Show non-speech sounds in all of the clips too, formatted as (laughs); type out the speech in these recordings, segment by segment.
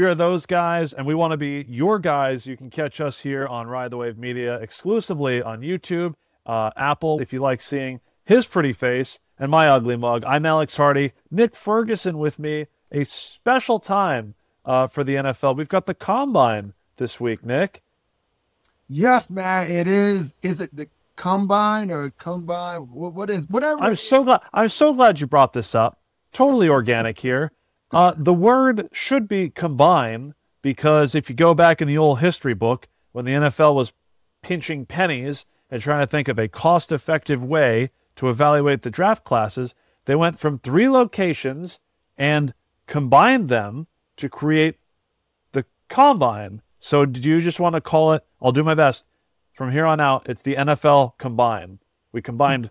We are those guys, and we want to be your guys. You can catch us here on Ride the Wave Media exclusively on YouTube, uh, Apple, if you like seeing his pretty face and my ugly mug. I'm Alex Hardy. Nick Ferguson with me. A special time uh, for the NFL. We've got the combine this week, Nick. Yes, man, it is. Is it the combine or combine? What, what is whatever? I'm so glad. I'm so glad you brought this up. Totally organic here. Uh, the word should be combine because if you go back in the old history book, when the NFL was pinching pennies and trying to think of a cost-effective way to evaluate the draft classes, they went from three locations and combined them to create the combine. So, do you just want to call it? I'll do my best. From here on out, it's the NFL combine. We combined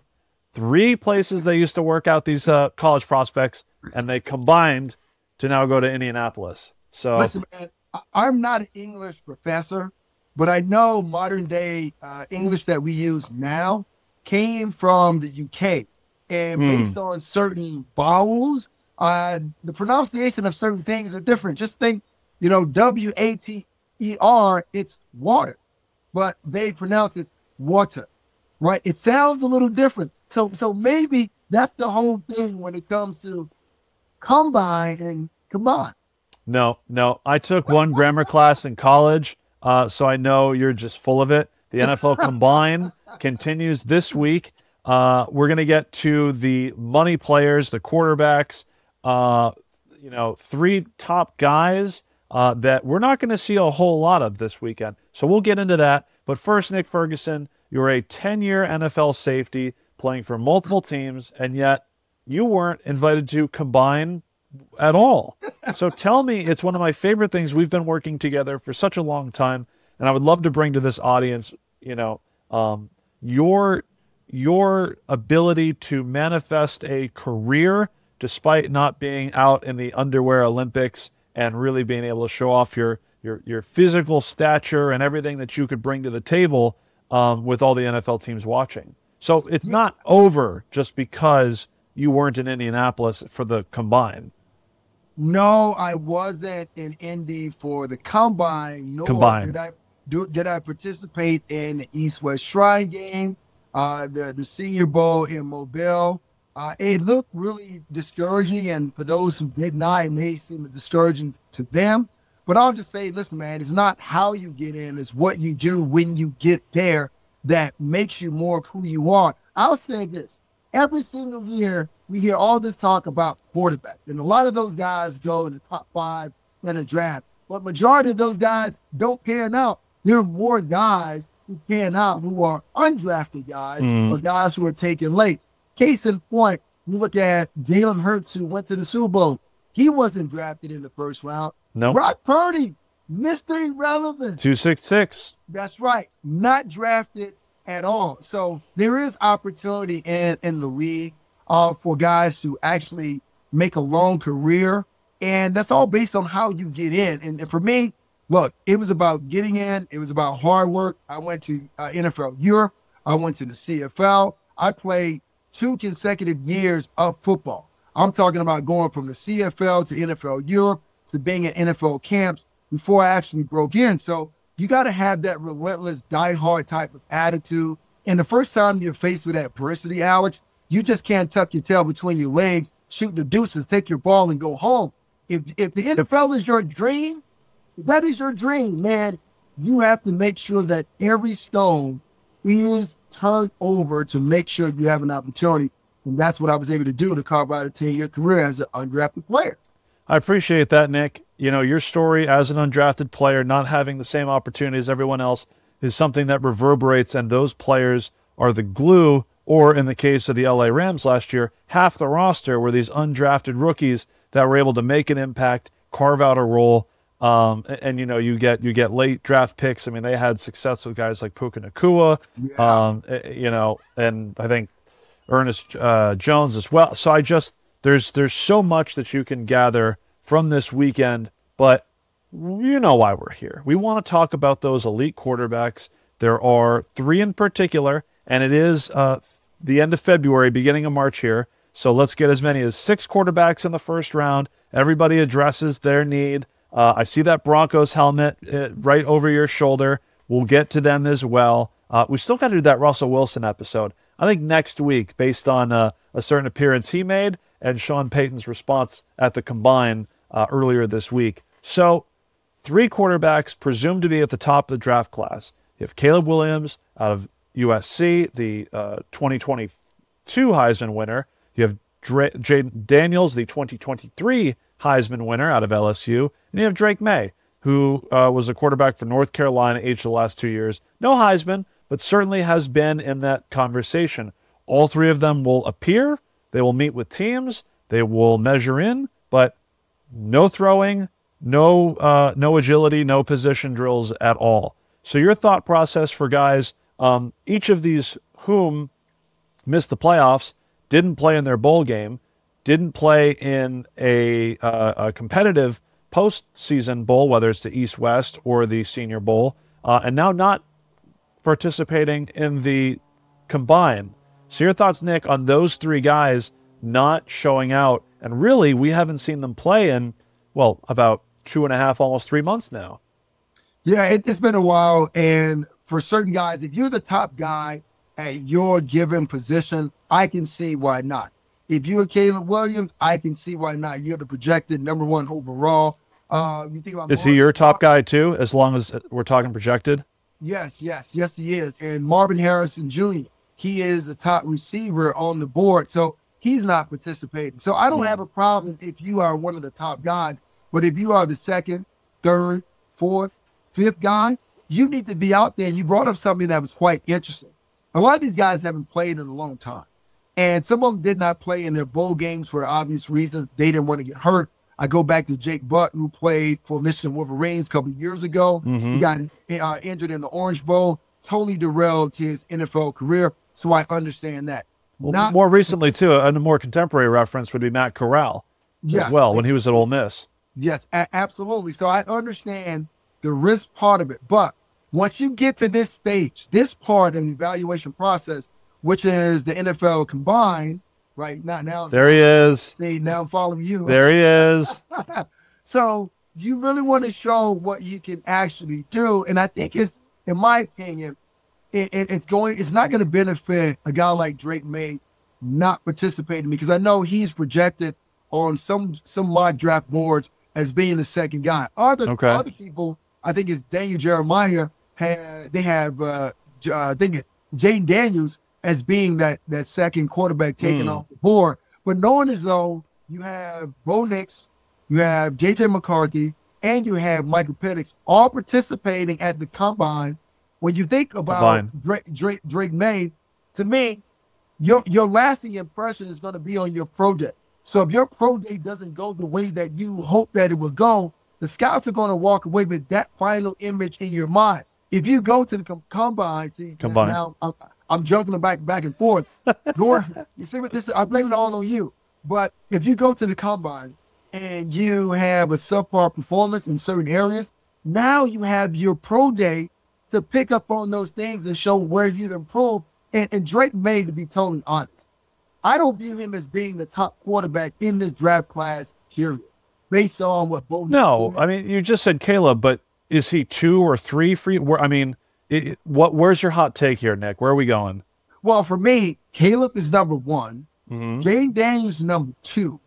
three places they used to work out these uh, college prospects, and they combined to now go to Indianapolis. So, listen, man, I'm not an English professor, but I know modern day uh, English that we use now came from the UK, and mm. based on certain vowels uh, the pronunciation of certain things are different. Just think, you know, W A T E R, it's water, but they pronounce it water, right? It sounds a little different. So, so maybe that's the whole thing when it comes to combine and combine. No, no. I took one grammar class in college, uh, so I know you're just full of it. The NFL (laughs) Combine continues this week. Uh, we're going to get to the money players, the quarterbacks, uh, you know, three top guys uh, that we're not going to see a whole lot of this weekend. So we'll get into that. But first, Nick Ferguson, you're a 10 year NFL safety playing for multiple teams, and yet you weren't invited to combine at all. So tell me, it's one of my favorite things. We've been working together for such a long time, and I would love to bring to this audience, you know, um, your your ability to manifest a career despite not being out in the underwear Olympics and really being able to show off your your your physical stature and everything that you could bring to the table um, with all the NFL teams watching. So it's not over just because you weren't in Indianapolis for the combine. No, I wasn't in Indy for the combine. Nor combine. Did I do? Did I participate in the East West Shrine game, uh, the the Senior Bowl in Mobile? Uh, it looked really discouraging, and for those who did not, it may seem discouraging to them. But I'll just say, listen, man, it's not how you get in, it's what you do when you get there that makes you more of who you are. I'll say this every single year, we hear all this talk about quarterbacks, and a lot of those guys go in the top five in a draft. But majority of those guys don't pan out. There are more guys who pan out who are undrafted guys mm. or guys who are taken late. Case in point, you look at Jalen Hurts, who went to the Super Bowl. He wasn't drafted in the first round. No. Brock Purdy, Mr. Irrelevant. 266. That's right. Not drafted at all. So there is opportunity in, in the league uh, for guys to actually make a long career. And that's all based on how you get in. And, and for me, look, it was about getting in. It was about hard work. I went to uh, NFL Europe. I went to the CFL. I played two consecutive years of football. I'm talking about going from the CFL to NFL Europe to being at NFL camps before I actually broke in. So you got to have that relentless, die-hard type of attitude. And the first time you're faced with that adversity, Alex, you just can't tuck your tail between your legs, shoot the deuces, take your ball, and go home. If if the NFL is your dream, that is your dream, man. You have to make sure that every stone is turned over to make sure you have an opportunity. And that's what I was able to do to carve out a 10 year career as an undrafted player. I appreciate that, Nick. You know, your story as an undrafted player, not having the same opportunity as everyone else, is something that reverberates, and those players are the glue, or in the case of the LA Rams last year, half the roster were these undrafted rookies that were able to make an impact, carve out a role, um, and, and, you know, you get you get late draft picks. I mean, they had success with guys like Puka Nacua, yeah. um, eh, you know, and I think Ernest uh, Jones as well. So I just there's there's so much that you can gather from this weekend, but you know why we're here. We want to talk about those elite quarterbacks. There are three in particular, and it is uh, the end of February, beginning of March here. So let's get as many as six quarterbacks in the first round. Everybody addresses their need Uh, I see that Broncos helmet uh, right over your shoulder. We'll get to them as well. Uh, we still got to do that Russell Wilson episode. I think next week, based on uh, a certain appearance he made and Sean Payton's response at the combine uh, earlier this week. So, three quarterbacks presumed to be at the top of the draft class. You have Caleb Williams out of USC, the uh, 2022 Heisman winner. You have Dra- Jayden Daniels, the 2023 Heisman winner out of LSU. And you have Drake Maye, who uh, was a quarterback for North Carolina each of the last two years. No Heisman, but certainly has been in that conversation. All three of them will appear. They will meet with teams. They will measure in, but no throwing, no uh, no agility, no position drills at all. So your thought process for guys, um, each of these whom missed the playoffs, didn't play in their bowl game, didn't play in a, uh, a competitive postseason bowl, whether it's the East West or the Senior Bowl, uh, and now not participating in the combine. So, your thoughts, Nick, on those three guys not showing out? And really, we haven't seen them play in, well, about two and a half, almost three months now. Yeah, it, it's been a while. And for certain guys, if you're the top guy at your given position, I can see why not. If you're Caleb Williams, I can see why not. You're the projected number one overall. Uh, you think about is Marvin he your top guy too? As long as we're talking projected. Yes, yes, yes, he is. And Marvin Harrison Jr. He is the top receiver on the board, so he's not participating. So I don't have a problem if you are one of the top guys, but if you are the second, third, fourth, fifth guy, you need to be out there. And you brought up something that was quite interesting. A lot of these guys haven't played in a long time. And some of them did not play in their bowl games for obvious reasons. They didn't want to get hurt. I go back to Jake Butt, who played for Michigan Wolverines a couple years ago. Mm-hmm. He got uh, injured in the Orange Bowl, totally derailed his NFL career. So I understand that. Well, not, more recently, too, and a more contemporary reference would be Matt Corral yes, as well when he was at Ole Miss. Yes, a- absolutely. So I understand the risk part of it. But once you get to this stage, this part of the evaluation process, which is the NFL combined, right? Not now. There he is. (laughs) See, now I'm following you. There he is. (laughs) so you really want to show what you can actually do. And I think it's, in my opinion, it, it, it's going, it's not going to benefit a guy like Drake Maye not participating because I know he's projected on some some mock draft boards as being the second guy. Other okay. other people, I think it's Daniel Jeremiah. Had they have uh, uh I think Jayden Daniels as being that that second quarterback taken mm. off the board. But knowing as though you have Bo Nix, you have JJ McCarthy, and you have Michael Penix all participating at the combine. When you think about Drake, Drake, Drake Maye, to me, your your lasting impression is going to be on your pro day. So if your pro day doesn't go the way that you hope that it will go, the scouts are going to walk away with that final image in your mind. If you go to the com- combine, see, combine. now I'm, I'm juggling back back and forth. (laughs) Nor, you see what this? I blame it all on you. But if you go to the combine and you have a subpar performance in certain areas, now you have your pro day to pick up on those things and show where you've improved. And, and Drake Maye, to be totally honest, I don't view him as being the top quarterback in this draft class, period, based on what Bo. No, I mean, you just said Caleb, but is he two or three for you? I mean, it, what? Where's your hot take here, Nick? Where are we going? Well, for me, Caleb is number one. Mm-hmm. Jayden Daniels number two.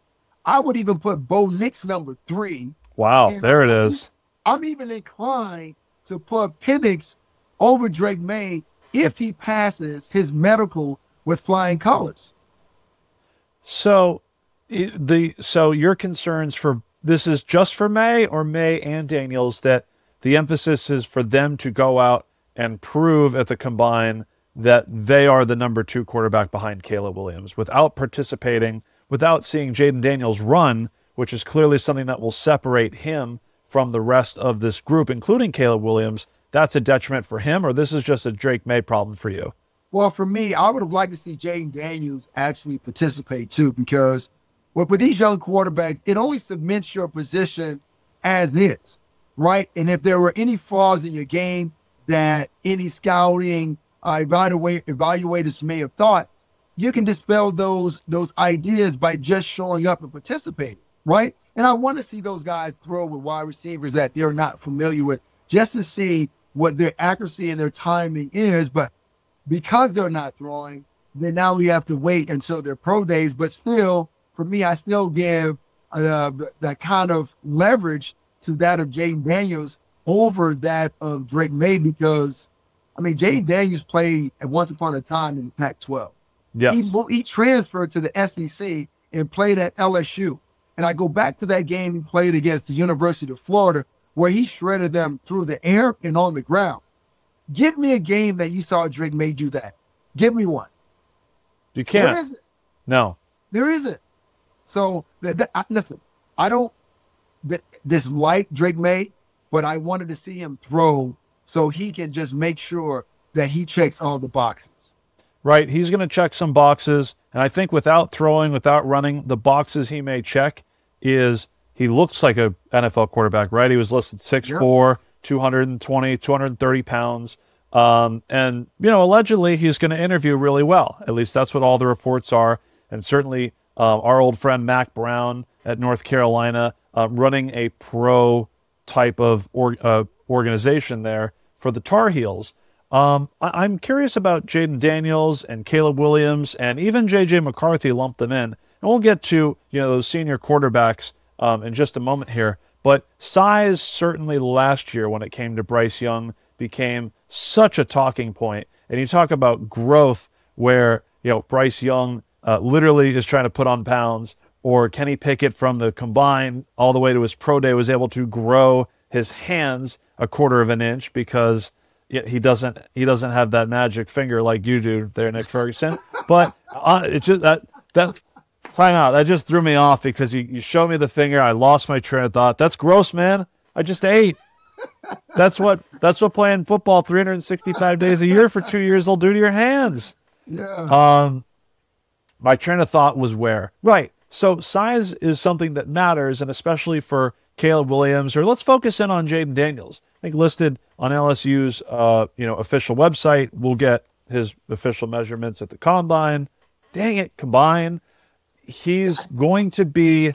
I would even put Bo Nix number three. Wow, there it is. I'm even inclined to put Penix over Drake Maye if he passes his medical with flying colors. So, the so your concerns for this is just for Maye or Maye and Daniels that the emphasis is for them to go out and prove at the combine that they are the number two quarterback behind Caleb Williams without participating, without seeing Jayden Daniels run, which is clearly something that will separate him from the rest of this group, including Caleb Williams. That's a detriment for him, or this is just a Drake Maye problem for you? Well, for me, I would have liked to see Jayden Daniels actually participate too, because with, with these young quarterbacks, it only cements your position as is, right? And if there were any flaws in your game that any scouting uh, evaluate, evaluators may have thought, you can dispel those those ideas by just showing up and participating, right? And I want to see those guys throw with wide receivers that they're not familiar with just to see what their accuracy and their timing is. But because they're not throwing, then now we have to wait until their pro days. But still, for me, I still give uh, that kind of leverage to that of Jayden Daniels over that of Drake Maye because, I mean, Jayden Daniels played at once upon a time in Pac 12. Yes. He, he transferred to the SEC and played at LSU. And I go back to that game he played against the University of Florida, where he shredded them through the air and on the ground. Give me a game that you saw Drake Maye do that. Give me one. You can't. There isn't. No. There isn't. So th- th- I, listen, I don't th- dislike Drake Maye, but I wanted to see him throw so he can just make sure that he checks all the boxes. Right. He's going to check some boxes. And I think without throwing, without running, the boxes he may check is he looks like a NFL quarterback, right? He was listed 6'4, 220, 230 pounds. Um, and, you know, allegedly he's going to interview really well. At least that's what all the reports are. And certainly uh, our old friend Mack Brown at North Carolina uh, running a pro type of or, uh, organization there for the Tar Heels. Um, I- am curious about Jayden Daniels and Caleb Williams and even J.J. McCarthy lumped them in. And we'll get to, you know, those senior quarterbacks um, in just a moment here. But size certainly last year when it came to Bryce Young became such a talking point. And you talk about growth where, you know, Bryce Young uh, literally is trying to put on pounds, or Kenny Pickett from the combine all the way to his pro day was able to grow his hands a quarter of an inch because he doesn't he doesn't have that magic finger like you do there, Nick Ferguson. But uh, it's just that that time out that just threw me off because you, you showed me the finger. I lost my train of thought. That's gross, man. I just ate. That's what that's what playing football 365 days a year for two years will do to your hands. Yeah. Um, my train of thought was where right. So size is something that matters, and especially for Caleb Williams, or let's focus in on Jayden Daniels. I think listed on LSU's uh, you know official website. We'll get his official measurements at the combine. Dang it, combine. He's going to be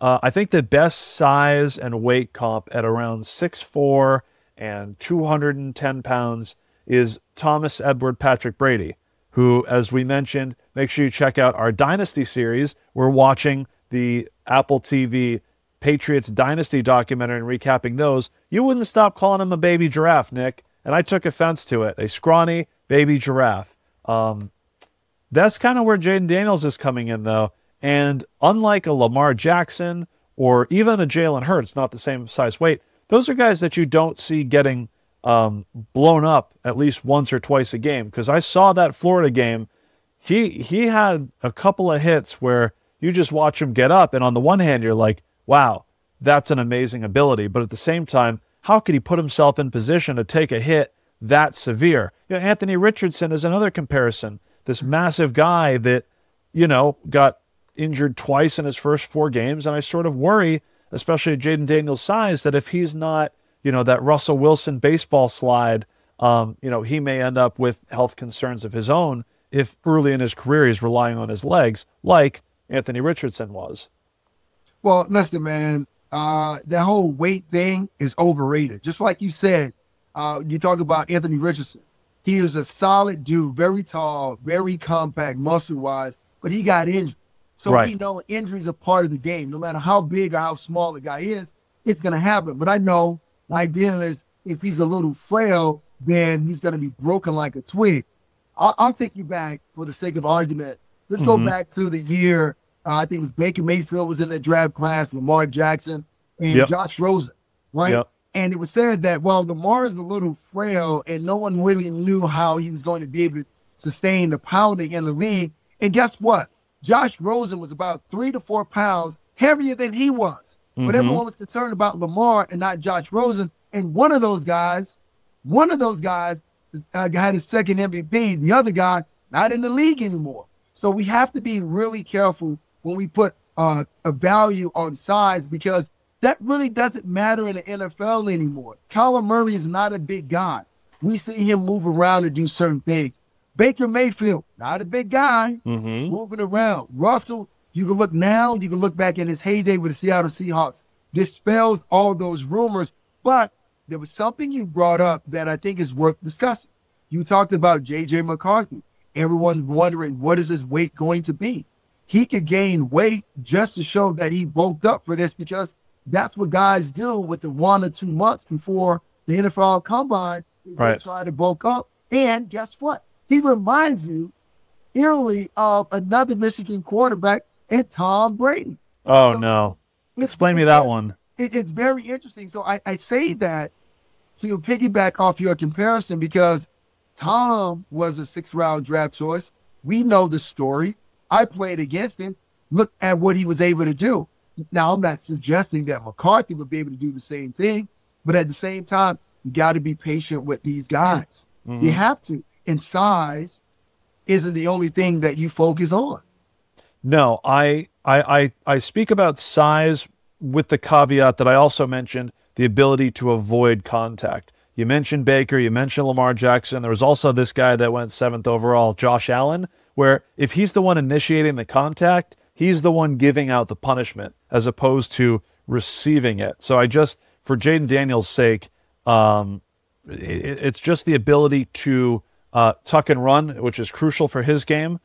uh, I think the best size and weight comp at around 6'4 and 210 pounds is Thomas Edward Patrick Brady, who, as we mentioned, make sure you check out our Dynasty series. We're watching the Apple TV Patriots Dynasty documentary and recapping those. You wouldn't stop calling him a baby giraffe, Nick, and I took offense to it. A scrawny baby giraffe. Um, that's kind of where Jayden Daniels is coming in, though. And unlike a Lamar Jackson or even a Jalen Hurts, not the same size weight, those are guys that you don't see getting um, blown up at least once or twice a game. Because I saw that Florida game, he he had a couple of hits where you just watch him get up, and on the one hand you're like, wow, that's an amazing ability, but at the same time, how could he put himself in position to take a hit that severe? You know, Anthony Richardson is another comparison. This massive guy that you know got injured twice in his first four games. And I sort of worry, especially at Jayden Daniels' size, that if he's not, you know, that Russell Wilson baseball slide, um, you know, he may end up with health concerns of his own if early in his career he's relying on his legs, like Anthony Richardson was. Well, listen, man, uh, that whole weight thing is overrated. Just like you said, uh, you talk about Anthony Richardson. He is a solid dude, very tall, very compact, muscle wise, but he got injured. So right. we know injuries are part of the game. No matter how big or how small the guy is, it's going to happen. But I know my idea is if he's a little frail, then he's going to be broken like a twig. I'll, I'll, take you back for the sake of argument. Let's mm-hmm. go back to the year. Uh, I think it was Baker Mayfield was in the draft class, Lamar Jackson, and yep. Josh Rosen, right? Yep. And it was said that, well, Lamar is a little frail and no one really knew how he was going to be able to sustain the pounding in the league. And guess what? Josh Rosen was about three to four pounds heavier than he was. Mm-hmm. But everyone was concerned about Lamar and not Josh Rosen. And one of those guys, one of those guys uh, had his second MVP. The other guy, not in the league anymore. So we have to be really careful when we put uh, a value on size because that really doesn't matter in the NFL anymore. Kyler Murray is not a big guy. We see him move around and do certain things. Baker Mayfield, not a big guy, mm-hmm. moving around. Russell You can look now, you can look back in his heyday with the Seattle Seahawks, dispels all those rumors. But there was something you brought up that I think is worth discussing. You talked about JJ McCarthy. Everyone's wondering what is his weight going to be. He could gain weight just to show that he bulked up for this because that's what guys do with the one or two months before the NFL combine. Right. They try to bulk up. And guess what? He reminds you eerily of another Michigan quarterback and Tom Brady. Oh, so no. Explain me that one. It, it's very interesting. So I, I say that to piggyback off your comparison because Tom was a six round draft choice. We know the story. I played against him. Look at what he was able to do. Now, I'm not suggesting that McCarthy would be able to do the same thing, but at the same time, you got to be patient with these guys. Mm-hmm. You have to. And size isn't the only thing that you focus on. No, I, I, I, I speak about size with the caveat that I also mentioned the ability to avoid contact. You mentioned Baker, you mentioned Lamar Jackson. There was also this guy that went seventh overall, Josh Allen, where if he's the one initiating the contact, he's the one giving out the punishment as opposed to receiving it. So I just, for Jayden Daniels' sake, um, it, it's just the ability to uh, tuck and run, which is crucial for his game.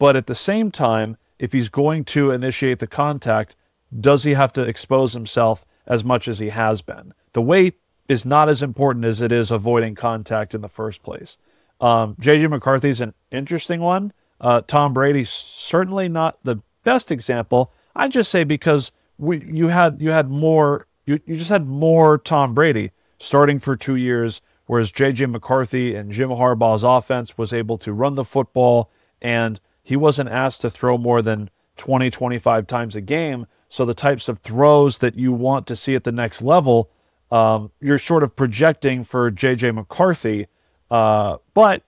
But at the same time, if he's going to initiate the contact, does he have to expose himself as much as he has been? The weight is not as important as it is avoiding contact in the first place. Um, JJ McCarthy's an interesting one. Uh, Tom Brady certainly not the best example. I just say because we you had you had more you, you just had more Tom Brady starting for two years, whereas JJ McCarthy and Jim Harbaugh's offense was able to run the football and he wasn't asked to throw more than 20, 25 times a game. So the types of throws that you want to see at the next level um, you're sort of projecting for JJ McCarthy. Uh, but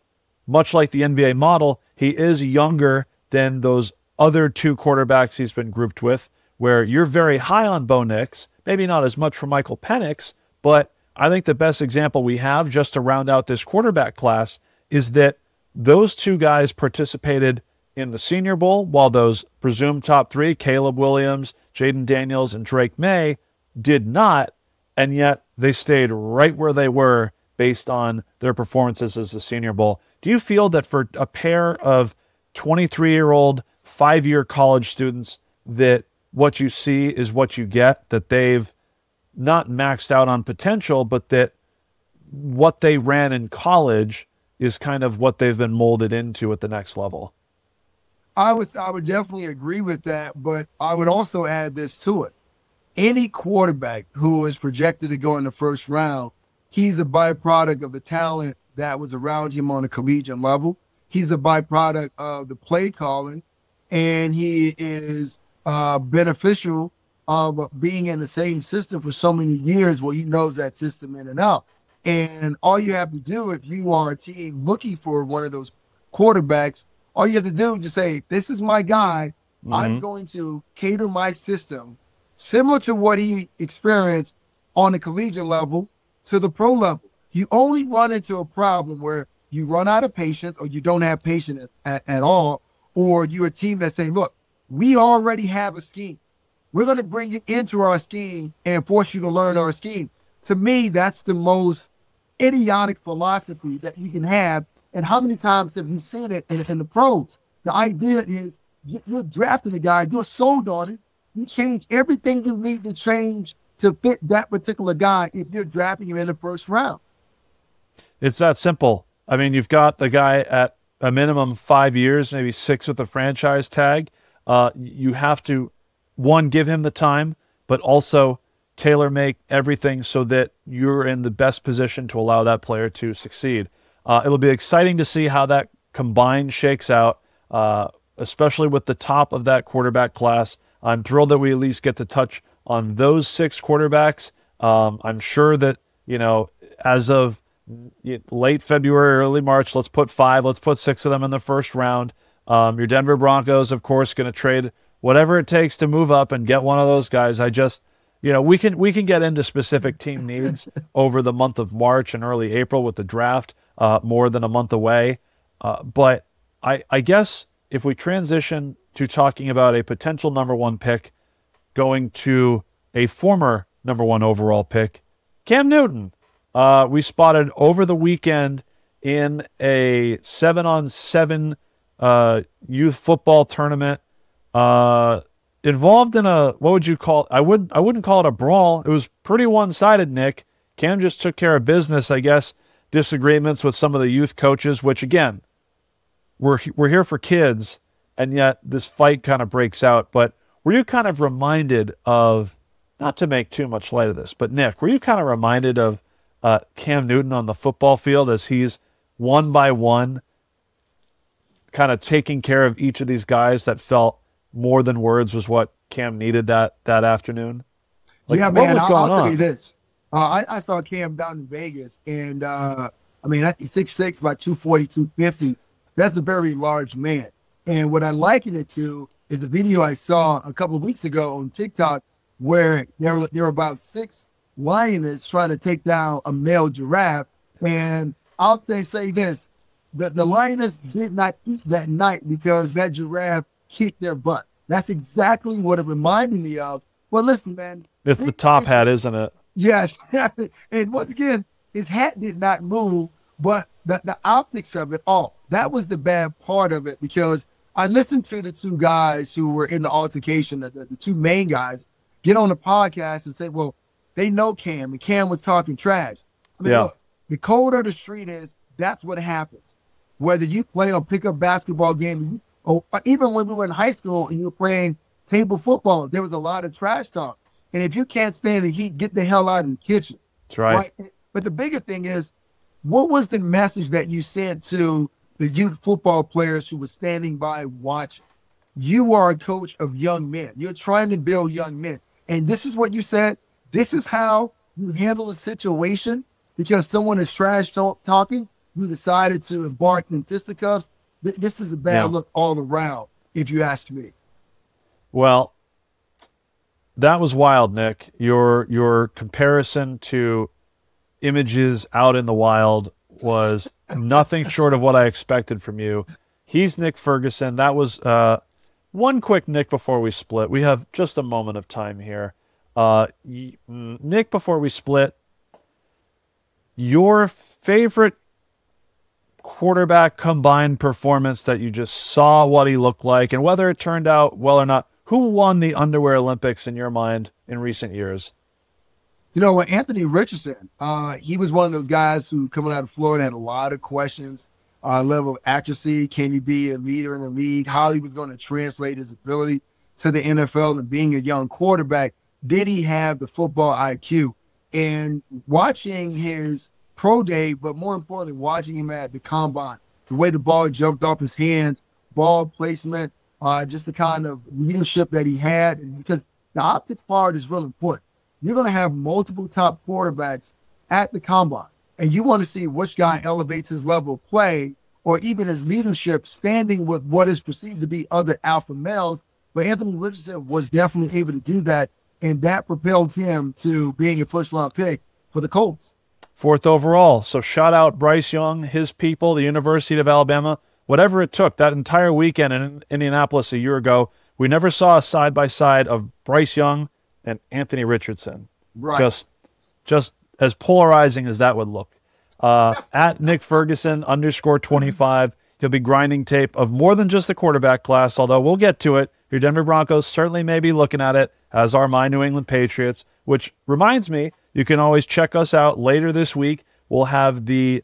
much like the NBA model, he is younger than those other two quarterbacks he's been grouped with, where you're very high on Bo Nix, maybe not as much for Michael Penix, but I think the best example we have just to round out this quarterback class is that those two guys participated in the Senior Bowl, while those presumed top three, Caleb Williams, Jayden Daniels, and Drake Maye, did not and yet they stayed right where they were based on their performances as a Senior Bowl. Do you feel that for a pair of 23 year old, five year college students, that what you see is what you get, that they've not maxed out on potential, but that what they ran in college is kind of what they've been molded into at the next level? I would I would definitely agree with that, but I would also add this to it any quarterback who is projected to go in the first round, he's a byproduct of the talent that was around him on a collegiate level. He's a byproduct of the play calling, and he is uh, beneficial of being in the same system for so many years where he knows that system in and out. And all you have to do if you are a team looking for one of those quarterbacks, all you have to do is just say, This is my guy. Mm-hmm. I'm going to cater my system similar to what he experienced on the collegiate level to the pro level. You only run into a problem where you run out of patience or you don't have patience at, at, all, or you're a team that's saying, look, we already have a scheme. We're going to bring you into our scheme and force you to learn our scheme. To me, that's the most idiotic philosophy that you can have. And how many times have we seen it in, in the pros? The idea is you're drafting a guy, you're sold on it, change everything you need to change to fit that particular guy if you're drafting him in the first round. It's that simple. I mean, you've got the guy at a minimum five years, maybe six with the franchise tag. Uh, you have to, one, give him the time, but also tailor make everything so that you're in the best position to allow that player to succeed. Uh, it'll be exciting to see how that combined shakes out, uh, especially with the top of that quarterback class. I'm thrilled that we at least get to touch on those six quarterbacks. Um, I'm sure that, you know, as of late February, early March, let's put five, let's put six of them in the first round. Um, your Denver Broncos, of course, going to trade whatever it takes to move up and get one of those guys. I just, you know, we can we can get into specific team (laughs) needs over the month of March and early April with the draft, uh, more than a month away. Uh, but I I guess if we transition to talking about a potential number one pick going to a former number one overall pick, Cam Newton. Uh, we spotted over the weekend in a seven on seven uh, youth football tournament. Uh, involved in a what would you call? I would I wouldn't call it a brawl. It was pretty one sided. Nick Cam just took care of business, I guess. Disagreements with some of the youth coaches, which again, we're we're here for kids, and yet this fight kind of breaks out. But were you kind of reminded of? Not to make too much light of this, but Nick, were you kind of reminded of uh, Cam Newton on the football field as he's one by one kind of taking care of each of these guys that felt more than words was what Cam needed that that afternoon. Like, yeah, man. I'll, I'll tell you this. Uh, I, I, saw Cam down in Vegas, and uh, I mean, six six by 240, 250. That's a very large man. And what I liken it to is a video I saw a couple of weeks ago on TikTok where there were, there were about six lioness trying to take down a male giraffe. And I'll say, say this the, the lioness did not eat that night because that giraffe kicked their butt. That's exactly what it reminded me of. Well, listen, man. It's the top hat, isn't it? Yes. (laughs) and once again, his hat did not move, but the, the optics of it all. That was the bad part of it because I listened to the two guys who were in the altercation, the, the, the two main guys, get on the podcast and say, well, they know Cam, and Cam was talking trash. I mean, yeah. look, the colder the street is that's what happens. Whether you play a pick up basketball game, or even when we were in high school and you were playing table football, there was a lot of trash talk. And if you can't stand the heat, get the hell out of the kitchen. That's right. right? But the bigger thing is, what was the message that you sent to the youth football players who were standing by watching? You are a coach of young men. You're trying to build young men. And this is what you said. This is how you handle a situation because someone is trash talk- talking you decided to embark in fisticuffs, this is a bad yeah. look all around, if you ask me. Well, that was wild, Nick. Your your comparison to images out in the wild was nothing short of what I expected from you. He's Nick Ferguson. That was uh, one quick Nick before we split. We have just a moment of time here. Uh, mm, Nick, before we split, your favorite quarterback combined performance that you just saw what he looked like and whether it turned out well or not. Who won the underwear Olympics in your mind in recent years? You know, Anthony Richardson, uh, he was one of those guys who coming out of Florida had a lot of questions. Uh, level of accuracy, can he be a leader in the league? How he was going to translate his ability to the NFL and being a young quarterback. Did he have the football IQ? And watching his pro day, but more importantly, watching him at the combine, the way the ball jumped off his hands, ball placement, uh, just the kind of leadership that he had. And because the optics part is really important. You're going to have multiple top quarterbacks at the combine, and you want to see which guy elevates his level of play or even his leadership standing with what is perceived to be other alpha males. But Anthony Richardson was definitely able to do that, and that propelled him to being a first round pick for the Colts fourth overall. So shout out Bryce Young, his people, the University of Alabama, whatever it took. That entire weekend in Indianapolis a year ago, we never saw a side by side of Bryce Young and Anthony Richardson. Right. Just, just as polarizing as that would look. Uh, at Nick Ferguson underscore 25, he'll be grinding tape of more than just the quarterback class, although we'll get to it. Your Denver Broncos certainly may be looking at it, as are my New England Patriots, which reminds me, you can always check us out later this week. We'll have the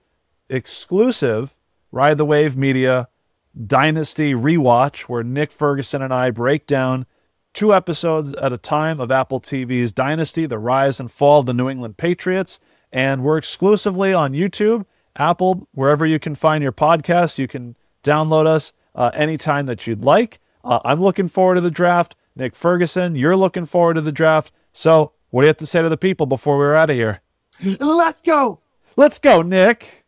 exclusive Ride the Wave Media Dynasty rewatch where Nick Ferguson and I break down two episodes at a time of Apple TV's Dynasty, the rise and fall of the New England Patriots. And we're exclusively on YouTube, Apple, wherever you can find your podcast. You can download us uh, anytime that you'd like. Uh, I'm looking forward to the draft. Nick Ferguson, you're looking forward to the draft. So what do you have to say to the people before we're out of here? Let's go. Let's go, Nick.